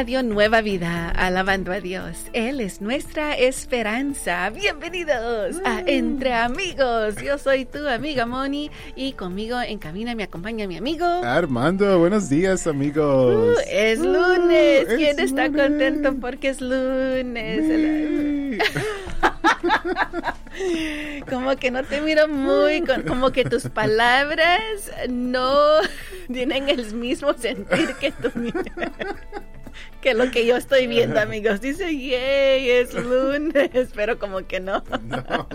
Radio Nueva Vida, alabando a Dios. Él es nuestra esperanza. Bienvenidos a Entre Amigos. Yo soy tu amiga Moni y conmigo en cabina me acompaña mi amigo Armando. Buenos días, amigos. Uh, es lunes. Uh, ¿Quién está contento porque es lunes? como que no te miro muy, como que tus palabras no tienen el mismo sentir que tú que lo que yo estoy viendo, amigos. Dice, yay, es lunes, pero como que no.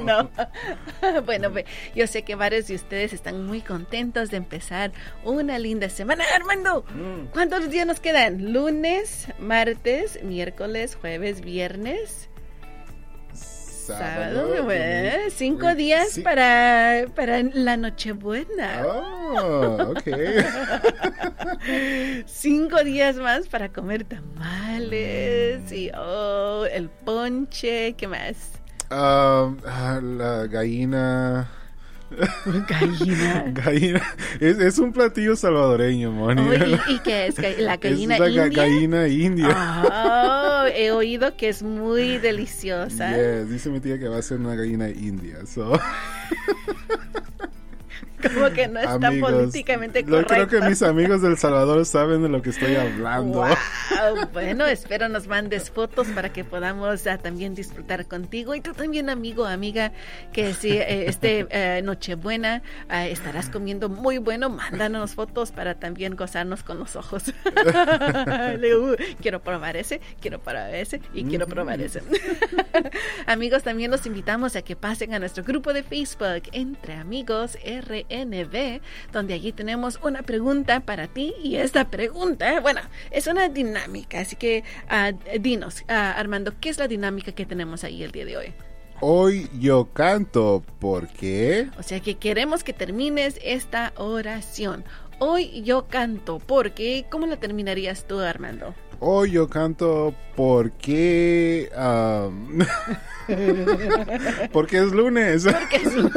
No. bueno, yo sé que varios de ustedes están muy contentos de empezar una linda semana. Armando, mm. ¿cuántos días nos quedan? Lunes, martes, miércoles, jueves, viernes sábado, cinco días para, para la Nochebuena. Oh, ok. cinco días más para comer tamales y oh, el ponche, ¿qué más? Um, ah, la gallina. Gallina. gallina. Es, es, un platillo salvadoreño, Moni. ¿y, qué es? ¿La gallina es india? gallina india. Oh, he oído que es muy deliciosa. Yes, dice mi tía que va a ser una gallina india. So. Como que no está políticamente correcto. Yo creo que mis amigos del Salvador saben de lo que estoy hablando. Bueno, espero nos mandes fotos para que podamos ah, también disfrutar contigo y tú también, amigo, amiga, que si eh, este eh, Nochebuena ah, estarás comiendo muy bueno, mándanos fotos para también gozarnos con los ojos. Uh, quiero probar ese, quiero probar ese y quiero probar ese. Amigos, también los invitamos a que pasen a nuestro grupo de Facebook Entre Amigos RN NB, donde allí tenemos una pregunta para ti y esta pregunta, bueno, es una dinámica, así que uh, dinos, uh, Armando, ¿qué es la dinámica que tenemos ahí el día de hoy? Hoy yo canto porque... O sea que queremos que termines esta oración. Hoy yo canto porque... ¿Cómo la terminarías tú, Armando? Hoy yo canto porque... porque es lunes. Porque es lunes.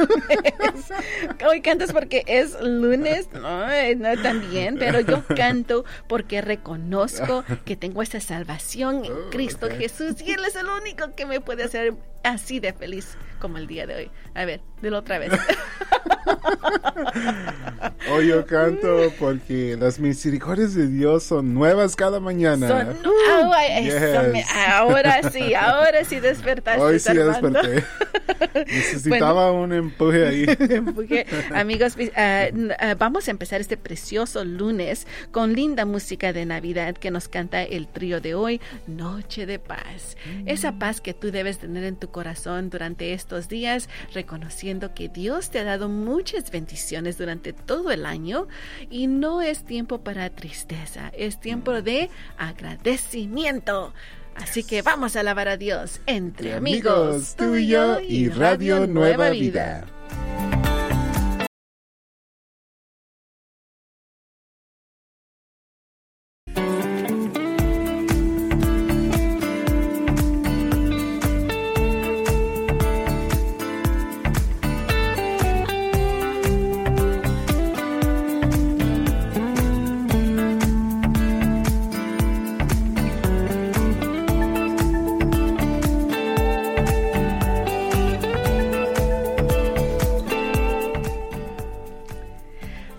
Hoy cantas porque es lunes. No, no también, pero yo canto porque reconozco que tengo esa salvación en oh, Cristo Jesús y Él es el único que me puede hacer así de feliz como el día de hoy. A ver, dilo otra vez. Hoy yo canto porque las misericordias de Dios son nuevas cada mañana. Son, ahora sí, ahora sí despertaste. Hoy sí desperté. Necesitaba un empuje ahí. Amigos, ah, ah, vamos a empezar este precioso lunes con linda música de Navidad que nos canta el trío de hoy, Noche de Paz. Esa paz que tú debes tener en tu corazón durante estos días, reconociendo que Dios te ha dado muchas bendiciones durante todo el año y no es tiempo para tristeza, es tiempo de agradecimiento. Así que vamos a alabar a Dios entre amigos, tuyo y Radio Nueva Vida.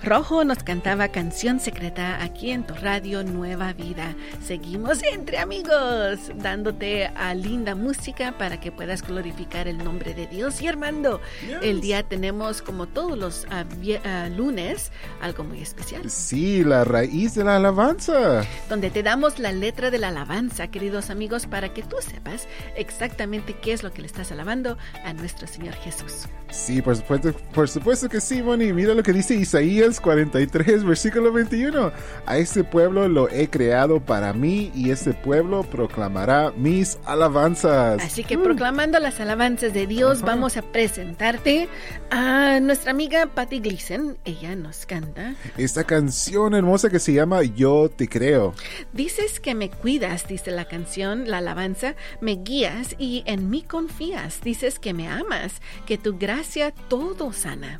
Rojo nos cantaba Canción Secreta aquí en tu radio Nueva Vida. Seguimos entre amigos, dándote a linda música para que puedas glorificar el nombre de Dios. Y Armando, el día tenemos como todos los ah, ah, lunes algo muy especial. Sí, la raíz de la alabanza. Donde te damos la letra de la alabanza, queridos amigos, para que tú sepas exactamente qué es lo que le estás alabando a nuestro Señor Jesús. Sí, por supuesto, por supuesto que sí, Moni. Mira lo que dice Isaías 43, versículo 21. A este pueblo lo he creado para mí y este pueblo proclamará mis alabanzas. Así que proclamando las alabanzas de Dios, vamos a presentarte a nuestra amiga Patty Gleason. Ella nos canta esta canción hermosa que se llama Yo te creo. Dices que me cuidas, dice la canción, la alabanza, me guías y en mí confías. Dices que me amas, que tu gracia todo sana.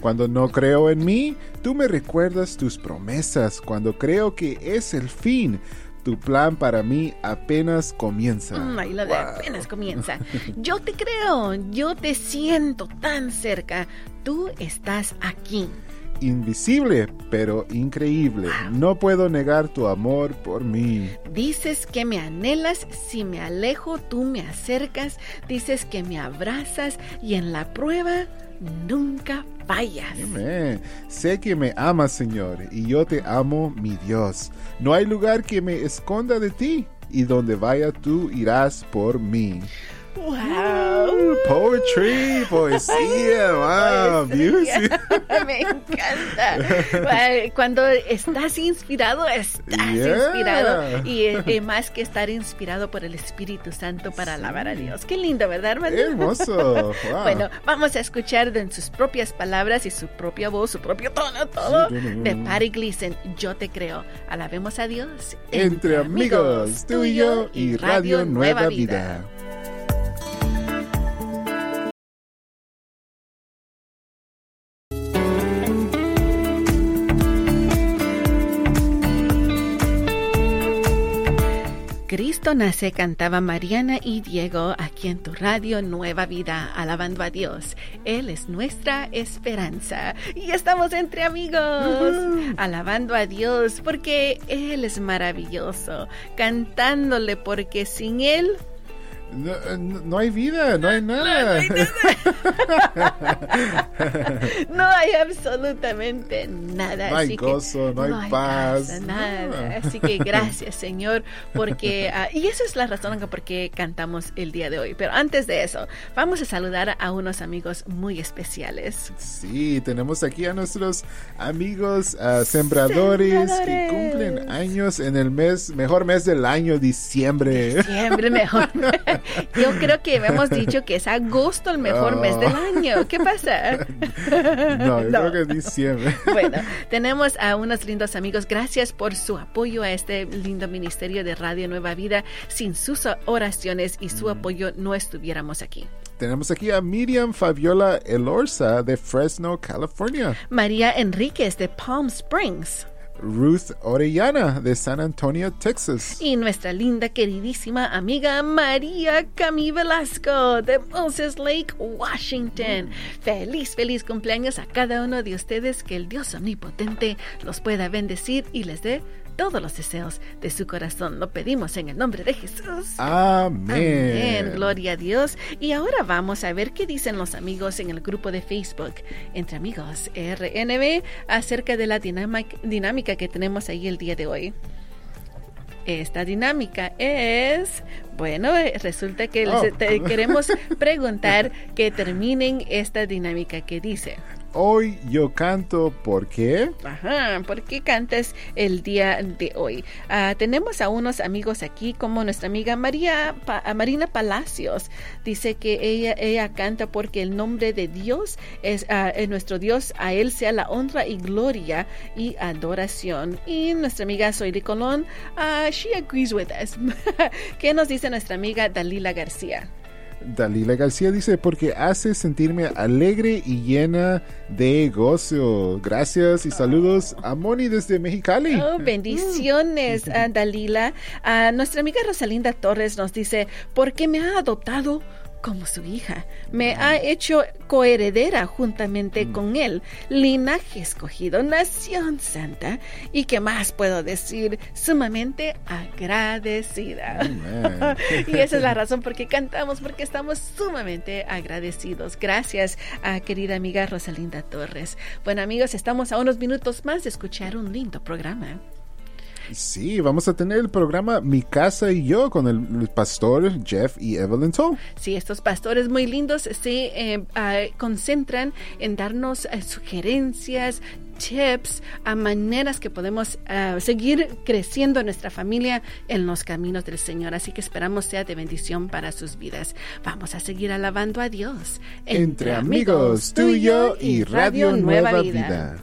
Cuando no creo en mí, tú me recuerdas tus promesas. Cuando creo que es el fin, Tu plan para mí apenas comienza. Mm, lo de apenas comienza. Yo te creo, yo te siento tan cerca. Tú estás aquí. Invisible, pero increíble. No puedo negar tu amor por mí. Dices que me anhelas, si me alejo, tú me acercas. Dices que me abrazas y en la prueba nunca Sé que me amas, Señor, y yo te amo, mi Dios. No hay lugar que me esconda de ti, y donde vaya tú irás por mí. ¡Wow! Poetry, poesía, wow, music. Me encanta. Cuando estás inspirado, estás inspirado. Y eh, más que estar inspirado por el Espíritu Santo para alabar a Dios. Qué lindo, ¿verdad, hermano? Hermoso. Bueno, vamos a escuchar en sus propias palabras y su propia voz, su propio tono, todo de Patty Gleason. Yo te creo. Alabemos a Dios. Entre, amigos, tú y yo y Radio Nueva Vida. Cristo nace cantaba Mariana y Diego aquí en tu radio Nueva Vida, alabando a Dios. Él es nuestra esperanza. Y estamos entre amigos, alabando a Dios porque Él es maravilloso, cantándole porque sin Él no, no, hay vida, no hay nada. No, hay, absolutamente nada. No hay gozo, no, hay, paz. nada. Así que gracias, Señor, porque. Uh, y esa es la razón por qué cantamos el día de hoy. Pero antes de eso, vamos a saludar a unos amigos muy especiales. Sí, tenemos aquí a nuestros amigos uh, sembradores, sembradores, que cumplen años en el mes, mejor mes del año, diciembre. Diciembre, mejor. Yo creo que hemos dicho que es agosto el mejor mes del año. ¿Qué pasa? No, yo creo que es diciembre. Bueno, tenemos a unos lindos amigos. Gracias por su apoyo a este lindo ministerio de Radio Nueva Vida. Sin sus oraciones y su apoyo no estuviéramos aquí. Tenemos aquí a Miriam Fabiola Elorza de Fresno, California. María Enríquez de Palm Springs. Ruth Orellana de San Antonio, Texas. Y nuestra linda, queridísima amiga María Cami Velasco de Moses Lake, Washington. Feliz, feliz cumpleaños a cada uno de ustedes. Que el Dios omnipotente los pueda bendecir y les dé todos los deseos de su corazón. Lo pedimos en el nombre de Jesús. Amén. Amén. Gloria a Dios. Y ahora vamos a ver qué dicen los amigos en el grupo de Facebook Entre Amigos RNB acerca de la dinámica que tenemos ahí el día de hoy. Esta dinámica es, bueno, resulta que les oh. queremos preguntar que terminen esta dinámica que dice. Hoy yo canto, ¿por qué? Ajá, ¿por qué cantas el día de hoy? Uh, tenemos a unos amigos aquí, como nuestra amiga María pa Marina Palacios. Dice que ella, ella canta porque el nombre de Dios es uh, nuestro Dios, a Él sea la honra y gloria y adoración. Y nuestra amiga Soyri Colón, uh, she agrees with us. ¿Qué nos dice nuestra amiga Dalila García? Dalila García dice, porque hace sentirme alegre y llena de gozo. Gracias y saludos a Moni desde Mexicali. Oh, bendiciones, a Dalila. A nuestra amiga Rosalinda Torres nos dice, porque me ha adoptado como su hija. Me ha hecho coheredera juntamente mm. con él, linaje escogido, nación santa. ¿Y qué más puedo decir? Sumamente agradecida. y esa es la razón por qué cantamos, porque estamos sumamente agradecidos. Gracias a querida amiga Rosalinda Torres. Bueno amigos, estamos a unos minutos más de escuchar un lindo programa. Sí, vamos a tener el programa Mi Casa y Yo con el, pastor Jeff y Evelyn Toll. Sí, estos pastores muy lindos se eh, ah, concentran en darnos eh, sugerencias, tips, a maneras que podemos ah, seguir creciendo nuestra familia en los caminos del Señor. Así que esperamos sea de bendición para sus vidas. Vamos a seguir alabando a Dios. Entre, amigos, tú y yo y Radio Nueva, Vida.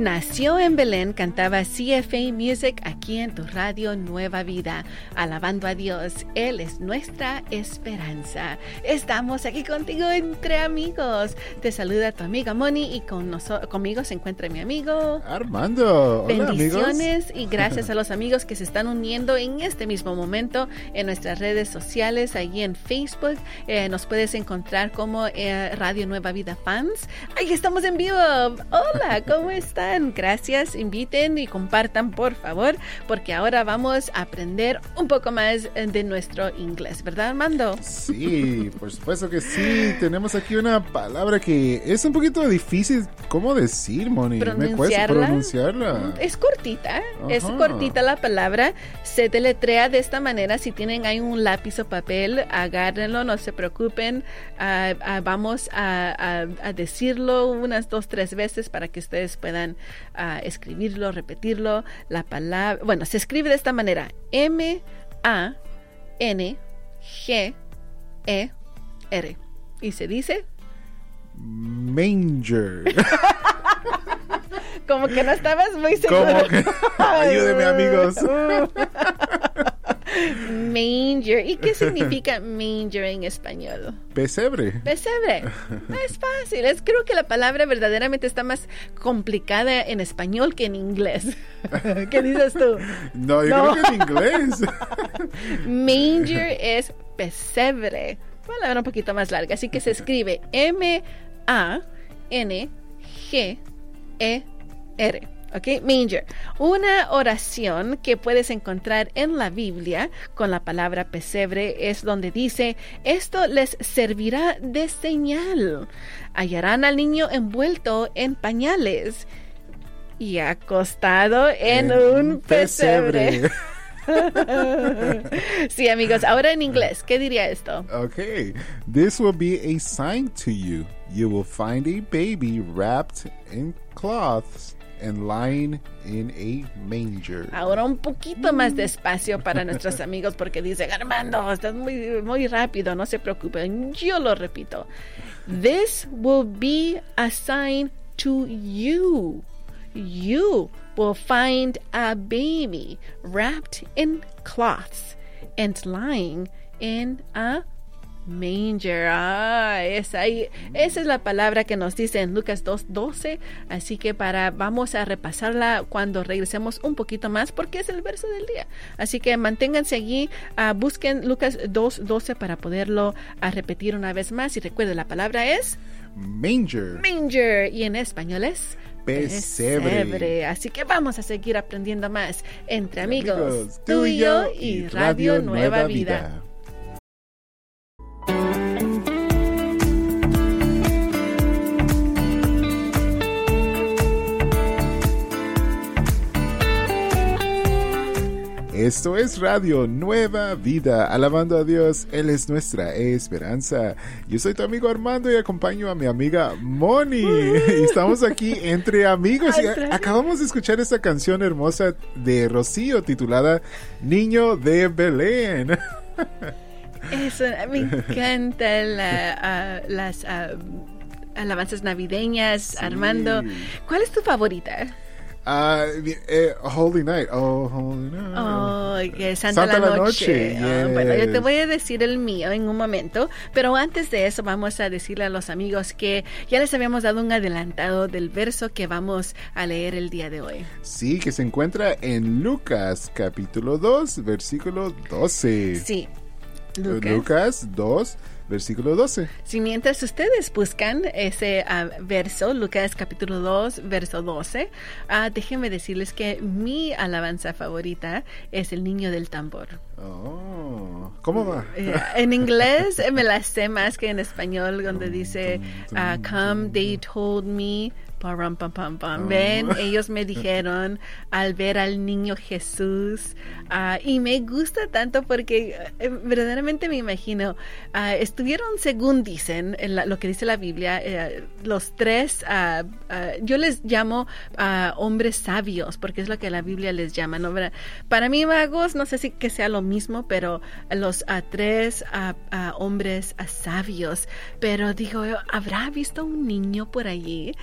Nació en Belén, cantaba CFA Music aquí en tu radio Nueva Vida, alabando a Dios. Él es nuestra esperanza. Estamos aquí contigo entre amigos. Te saluda tu amiga Moni y con conmigo se encuentra mi amigo Armando. Hola, Bendiciones y gracias a los amigos que se están uniendo en este mismo momento en nuestras redes sociales, ahí en Facebook. Eh, nos puedes encontrar como eh, Radio Nueva Vida Fans. Ahí estamos en vivo. Hola, ¿cómo Gracias, inviten y compartan por favor, porque ahora vamos a aprender un poco más de nuestro inglés, ¿verdad, Armando? Sí, por supuesto que sí. Tenemos aquí una palabra que es un poquito difícil, ¿cómo decir, Moni? Me cuesta pronunciarla. Es cortita, es cortita la palabra. Se deletrea de esta manera. Si tienen ahí un lápiz o papel, agárrenlo, no se preocupen. Ah, ah, vamos a, decirlo unas dos, tres veces para que ustedes puedan escribirlo, repetirlo. La palabra, bueno, se escribe de esta manera. M, A, N, G, E, R. Y se dice Manger. Como que no estabas muy seguro. Ayúdeme, amigos. Manger. ¿Y qué significa manger en español? Pesebre. Pesebre. Es fácil. Es, creo que la palabra verdaderamente está más complicada en español que en inglés. ¿Qué dices tú? No, yo creo que en inglés. manger es pesebre. Palabra un poquito más larga. Así que se escribe M A N G E R. ¿ok? Manger. Una oración que puedes encontrar en la Biblia con la palabra pesebre es donde dice, esto les servirá de señal. Hallarán al niño envuelto en pañales y acostado en, un pesebre. sí, amigos, ahora en inglés, ¿qué diría esto? Okay, this will be a sign to you. You will find a baby wrapped in cloths and lying in a manger. Ahora un poquito más despacio para nuestros amigos porque dice Armando, estás muy, muy rápido, no se preocupen. Yo lo repito. This will be a sign to you. You will find a baby wrapped in cloths and lying in a Manger. Ah, esa, esa es la palabra que nos dice en Lucas 2.12. Así que para, vamos a repasarla cuando regresemos un poquito más porque es el verso del día. Así que manténganse allí, uh, busquen Lucas 2.12 para poderlo uh, repetir una vez más. Y recuerden, la palabra es Manger. Manger. Y en español es Pesebre. Así que vamos a seguir aprendiendo más entre amigos, tú y yo y Radio, Nueva, Vida. Esto es Radio Nueva Vida, alabando a Dios, Él es nuestra esperanza. Yo soy tu amigo Armando y acompaño a mi amiga Moni. Y estamos aquí entre amigos y acabamos de escuchar esta canción hermosa de Rocío titulada Niño de Belén. Eso, me encantan las uh, alabanzas navideñas, Armando. ¿Cuál es tu favorita? Uh, eh, Holy Night. Oh, Holy Night. Oh, que Santa, Santa la, Noche. Ah, bueno, yo te voy a decir el mío en un momento, pero antes de eso vamos a decirle a los amigos que ya les habíamos dado un adelantado del verso que vamos a leer el día de hoy. Sí, que se encuentra en Lucas capítulo 2, versículo 12. Sí. Lucas, Lucas 2, versículo 12. Si mientras ustedes buscan ese ah, verso, Lucas capítulo 2, verso 12, uh, déjenme decirles que mi alabanza favorita es el niño del tambor. Oh, ¿cómo va? Eh, en inglés me la sé más que en español, donde dice, ah, Come, they told me Pam, pam, pam, pam. Ven, ellos me dijeron al ver al niño Jesús. Uh, y me gusta tanto porque eh, verdaderamente me imagino, uh, estuvieron, según dicen, en la, lo que dice la Biblia, uh, los tres, yo les llamo hombres sabios, porque es lo que la Biblia les llama. ¿no? Para mí, magos, no sé si que sea lo mismo, pero los tres hombres sabios. Pero digo, ¿habrá visto un niño por allí?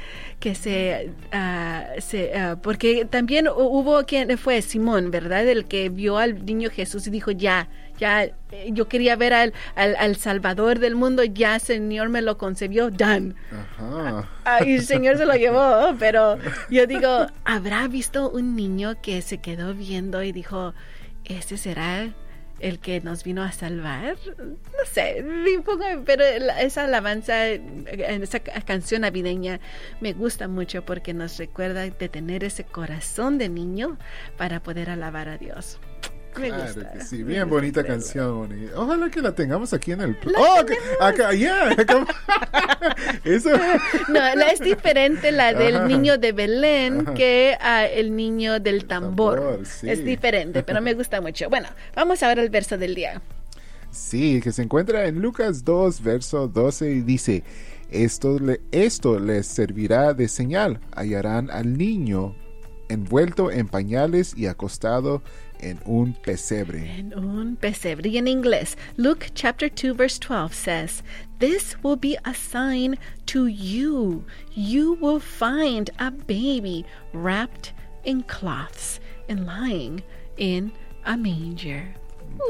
que que se, ah, se ah, porque también hubo quien fue Simón, ¿verdad? El que vio al niño Jesús y dijo, ya, ya, eh, yo quería ver al, al, Salvador del mundo, ya Señor me lo concebió, done. Ajá. Ah, y el Señor se lo llevó, pero yo digo, ¿habrá visto un niño que se quedó viendo y dijo, ese será el que nos vino a salvar. No sé, pero esa alabanza, esa canción navideña me gusta mucho porque nos recuerda de tener ese corazón de niño para poder alabar a Dios. Claro que sí, bien bonita canción. Ojalá que la tengamos aquí en el. ¡Oh! Acá, ya. Eso. No, la es diferente la del niño de Belén que el niño del tambor. Es diferente, pero me gusta mucho. Bueno, vamos a ver el verso del día. Sí, que se encuentra en Lucas 2, verso 12 y dice. Esto, le, esto les servirá de señal. Hallarán al niño envuelto en pañales y acostado en un pesebre. En un pesebre. Y en inglés, Luke chapter 2 verse 12 says, This will be a sign to you. You will find a baby wrapped in cloths and lying in a manger.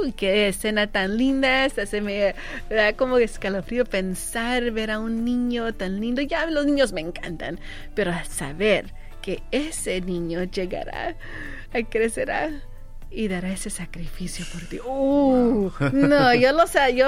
Uy, qué escena tan linda esta. Se me da como escalofrío pensar ver a un niño tan lindo. Ya los niños me encantan, pero saber que ese niño llegará, crecerá y dará ese sacrificio por ti. Uh, no, yo lo sé, yo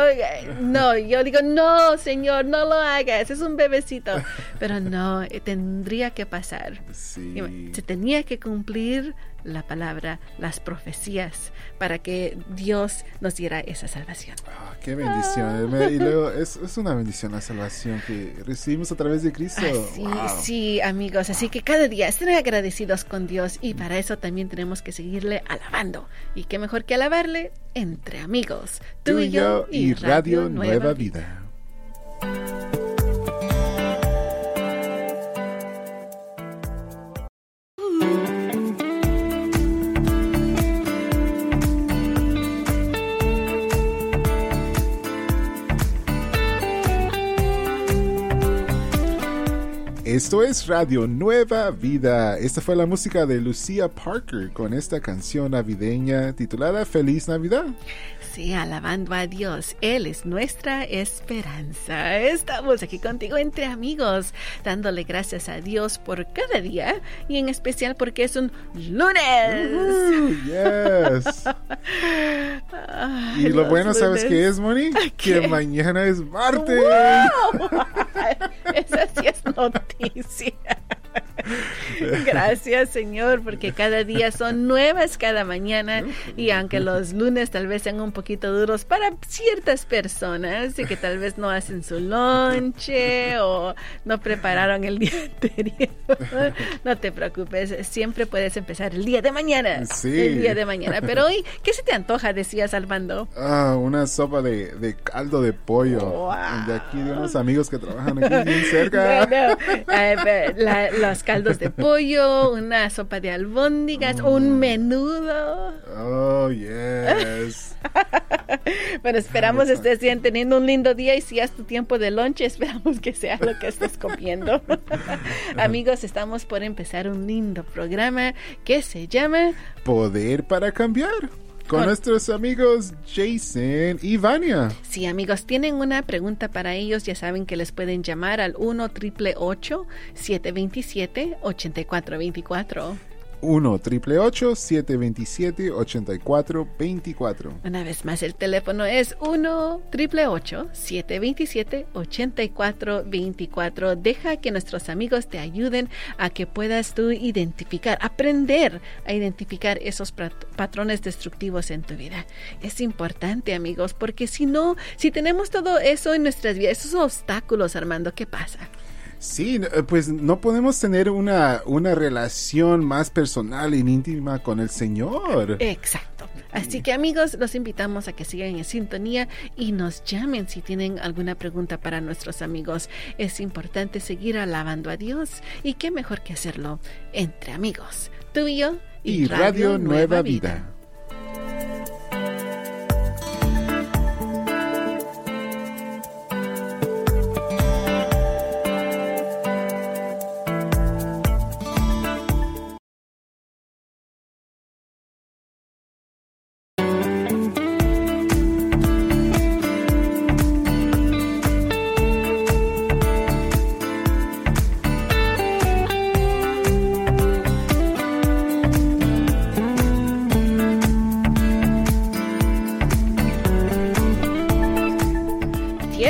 no, yo digo, no, Señor, no lo hagas, es un bebecito. Pero no, eh, tendría que pasar. Se tenía que cumplir la palabra, las profecías, para que Dios nos diera esa salvación. Ah, ¡Qué bendición! Y luego es, es, una bendición la salvación que recibimos a través de Cristo. sí, sí, amigos. Así que cada día estén agradecidos con Dios y para eso también tenemos que seguirle alabando. Y qué mejor que alabarle entre amigos. Tú, y yo y Radio, Nueva, Vida. Esto es Radio Nueva Vida. Esta fue la música de Lucia Parker con esta canción navideña titulada Feliz Navidad. Sí, alabando a Dios. Él es nuestra esperanza. Estamos aquí contigo entre amigos, dándole gracias a Dios por cada día y en especial porque es un lunes. yes. y lo bueno, ¿sabes qué es, Moni? Que mañana es martes. Esa sí es noticia. Gracias, Señor, porque cada día son nuevas cada mañana y aunque los lunes tal vez sean un poquito duros para ciertas personas y que tal vez no hacen su lonche o no prepararon el día anterior, no te preocupes, siempre puedes empezar el día de mañana. Sí. El día de mañana. Pero hoy, ¿qué se te antoja? Decías, Armando. Ah, una sopa de, caldo de pollo. De aquí de unos amigos que trabajan aquí bien cerca. Eh, los caldos de pollo, una sopa de albóndigas, un mm. menudo. Oh, yes. bueno, esperamos estés bien teniendo un lindo día y si has tu tiempo de lonche, esperamos que sea lo que estés comiendo. Amigos, estamos por empezar un lindo programa que se llama Poder para Cambiar con, nuestros amigos Jason y Vania. Sí, amigos, tienen una pregunta para ellos, ya saben que les pueden llamar al 1 triple 727 8424. 1 727 8424 Una vez más, el teléfono es 1 727 8424 Deja que nuestros amigos te ayuden a que puedas tú identificar, aprender a identificar esos patrones destructivos en tu vida. Es importante, amigos, porque si no, si tenemos todo eso en nuestras vidas, esos obstáculos, Armando, ¿qué pasa? Sí, eh, pues no podemos tener una, una relación más personal y íntima con el Señor. Exacto. Así que amigos, los invitamos a que sigan en sintonía y nos llamen si tienen alguna pregunta para nuestros amigos. Es importante seguir alabando a Dios y qué mejor que hacerlo entre amigos. Tú y yo y, Radio, Nueva, Vida.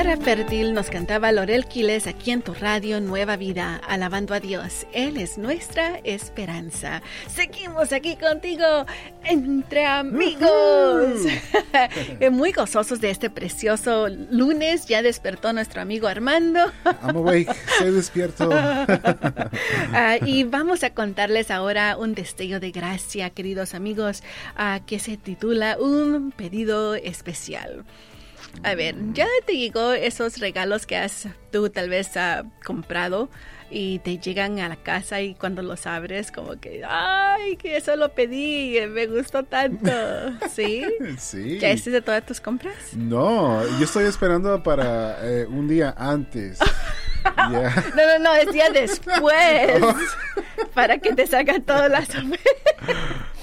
Tierra Fértil nos cantaba Lorel Quiles aquí en tu radio Nueva Vida, alabando a Dios. Él es nuestra esperanza. Seguimos aquí contigo entre amigos. Muy gozosos de este precioso lunes. Ya despertó nuestro amigo Armando. I'm awake, estoy despierto. Ah, y vamos a contarles ahora un destello de gracia, queridos amigos, uh, que se titula Un pedido especial. A ver, ya te llegó esos regalos que has tú tal vez uh, comprado y te llegan a la casa y cuando los abres como que, ay, que eso lo pedí, me gustó tanto. ¿Sí? Sí. ¿Ya hiciste todas tus compras? No, yo estoy esperando para eh, un día antes. Yeah. No, no, no, es día después. para que te salgan todas las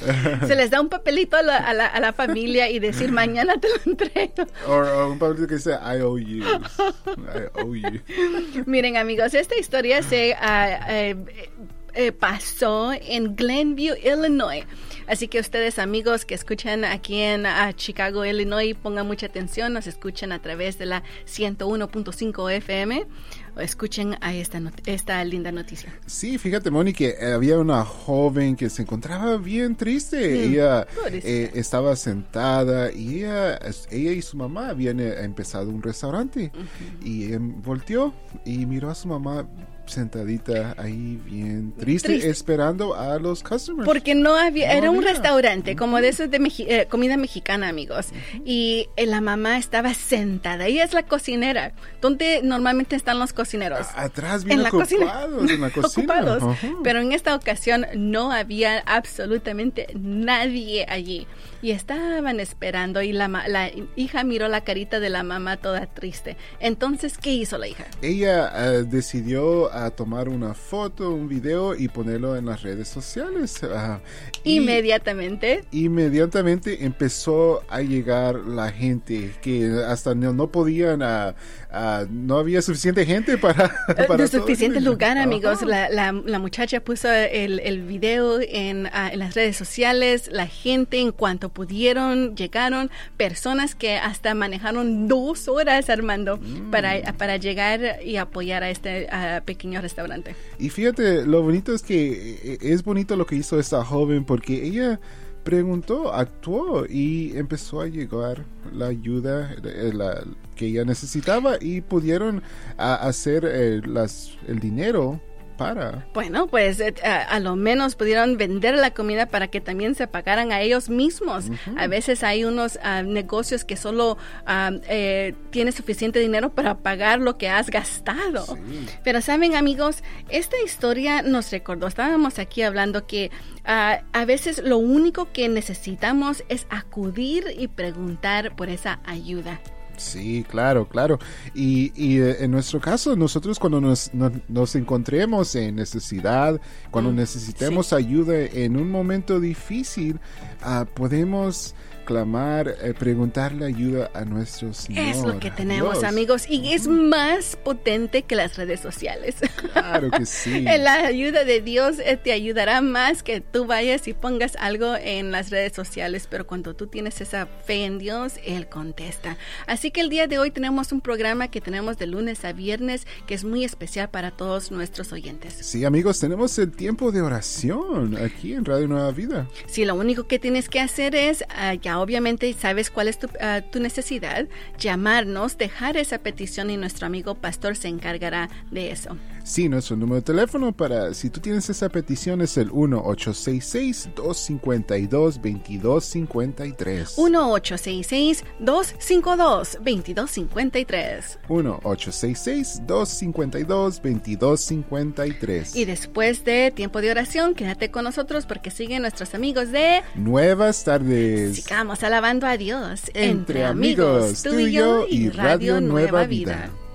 Se les da un papelito a la, a, la, a la, familia y decir mañana te lo entrego. O un papelito que dice I owe you. I owe you. Miren amigos, esta historia se uh, pasó en Glenview, Illinois. Así que ustedes amigos que escuchan aquí en uh, Chicago, Illinois, pongan mucha atención, nos escuchan a través de la 101.5 FM escuchen a esta, esta linda noticia. Sí, fíjate, Moni, que había una joven que se encontraba bien triste. Mm, ella eh, estaba sentada y ella, ella y su mamá habían eh, empezado un restaurante. Uh -huh. Y em, volteó y miró a su mamá sentadita ahí bien triste, triste, esperando a los customers. Porque no había, no era había. un restaurante uh -huh. como de esos de Meji eh, comida mexicana, amigos. Uh -huh. Y eh, la mamá estaba sentada, ella es la cocinera. ¿Dónde normalmente están los cocineros? A atrás bien en la cocina. en la cocina. ocupados. Uh -huh. Pero en esta ocasión no había absolutamente nadie allí. Y estaban esperando y la, la hija miró la carita de la mamá toda triste. Entonces, ¿qué hizo la hija? Ella uh, decidió a tomar una foto, un video y ponerlo en las redes sociales. Uh, inmediatamente. Y inmediatamente empezó a llegar la gente que hasta no, no podían, uh, no había suficiente gente para... para no suficiente lugar, amigos. La, la, la, muchacha puso el, el video en, en, las redes sociales, la gente en cuanto pudieron, llegaron, personas que hasta manejaron dos horas, Armando, mm. para, para llegar y apoyar a este pequeño restaurante. Y fíjate, lo bonito es que es bonito lo que hizo esta joven porque ella preguntó, actuó y empezó a llegar la ayuda la, que ella necesitaba y pudieron hacer eh, las, el dinero para. Bueno, pues eh, a, a, lo menos pudieron vender la comida para que también se pagaran a ellos mismos. Uh -huh. A veces hay unos uh, negocios que solo uh, eh, tienes suficiente dinero para pagar lo que has gastado. Sí. Pero saben amigos, esta historia nos recordó, estábamos aquí hablando que uh, a veces lo único que necesitamos es acudir y preguntar por esa ayuda. Sí, claro, claro. Y, y, eh, en nuestro caso, nosotros cuando nos, no, nos encontremos en necesidad, cuando mm, necesitemos sí. ayuda en un momento difícil, uh, podemos clamar, eh, preguntarle ayuda a nuestros Señor. Es lo que tenemos, Dios. amigos, y es más potente que las redes sociales. Claro que sí. la ayuda de Dios eh, te ayudará más que tú vayas y pongas algo en las redes sociales, pero cuando tú tienes esa fe en Dios, Él contesta. Así que el día de hoy tenemos un programa que tenemos de lunes a viernes que es muy especial para todos nuestros oyentes. Sí, amigos, tenemos el tiempo de oración aquí en Radio Nueva Vida. Sí, lo único que tienes que hacer es uh, obviamente sabes cuál es tu, uh, tu, necesidad, llamarnos, dejar esa petición y nuestro amigo pastor se encargará de eso. Sí, nuestro número de teléfono para, si tú tienes esa petición es el 1-866-252-2253. 1-866-252-2253. 1-866-252-2253. Y después de tiempo de oración, quédate con nosotros porque siguen nuestros amigos de Nuevas tardes. Sigamos alabando a Dios entre, entre amigos, tú y yo y Radio, Radio Nueva, Nueva Vida. Vida.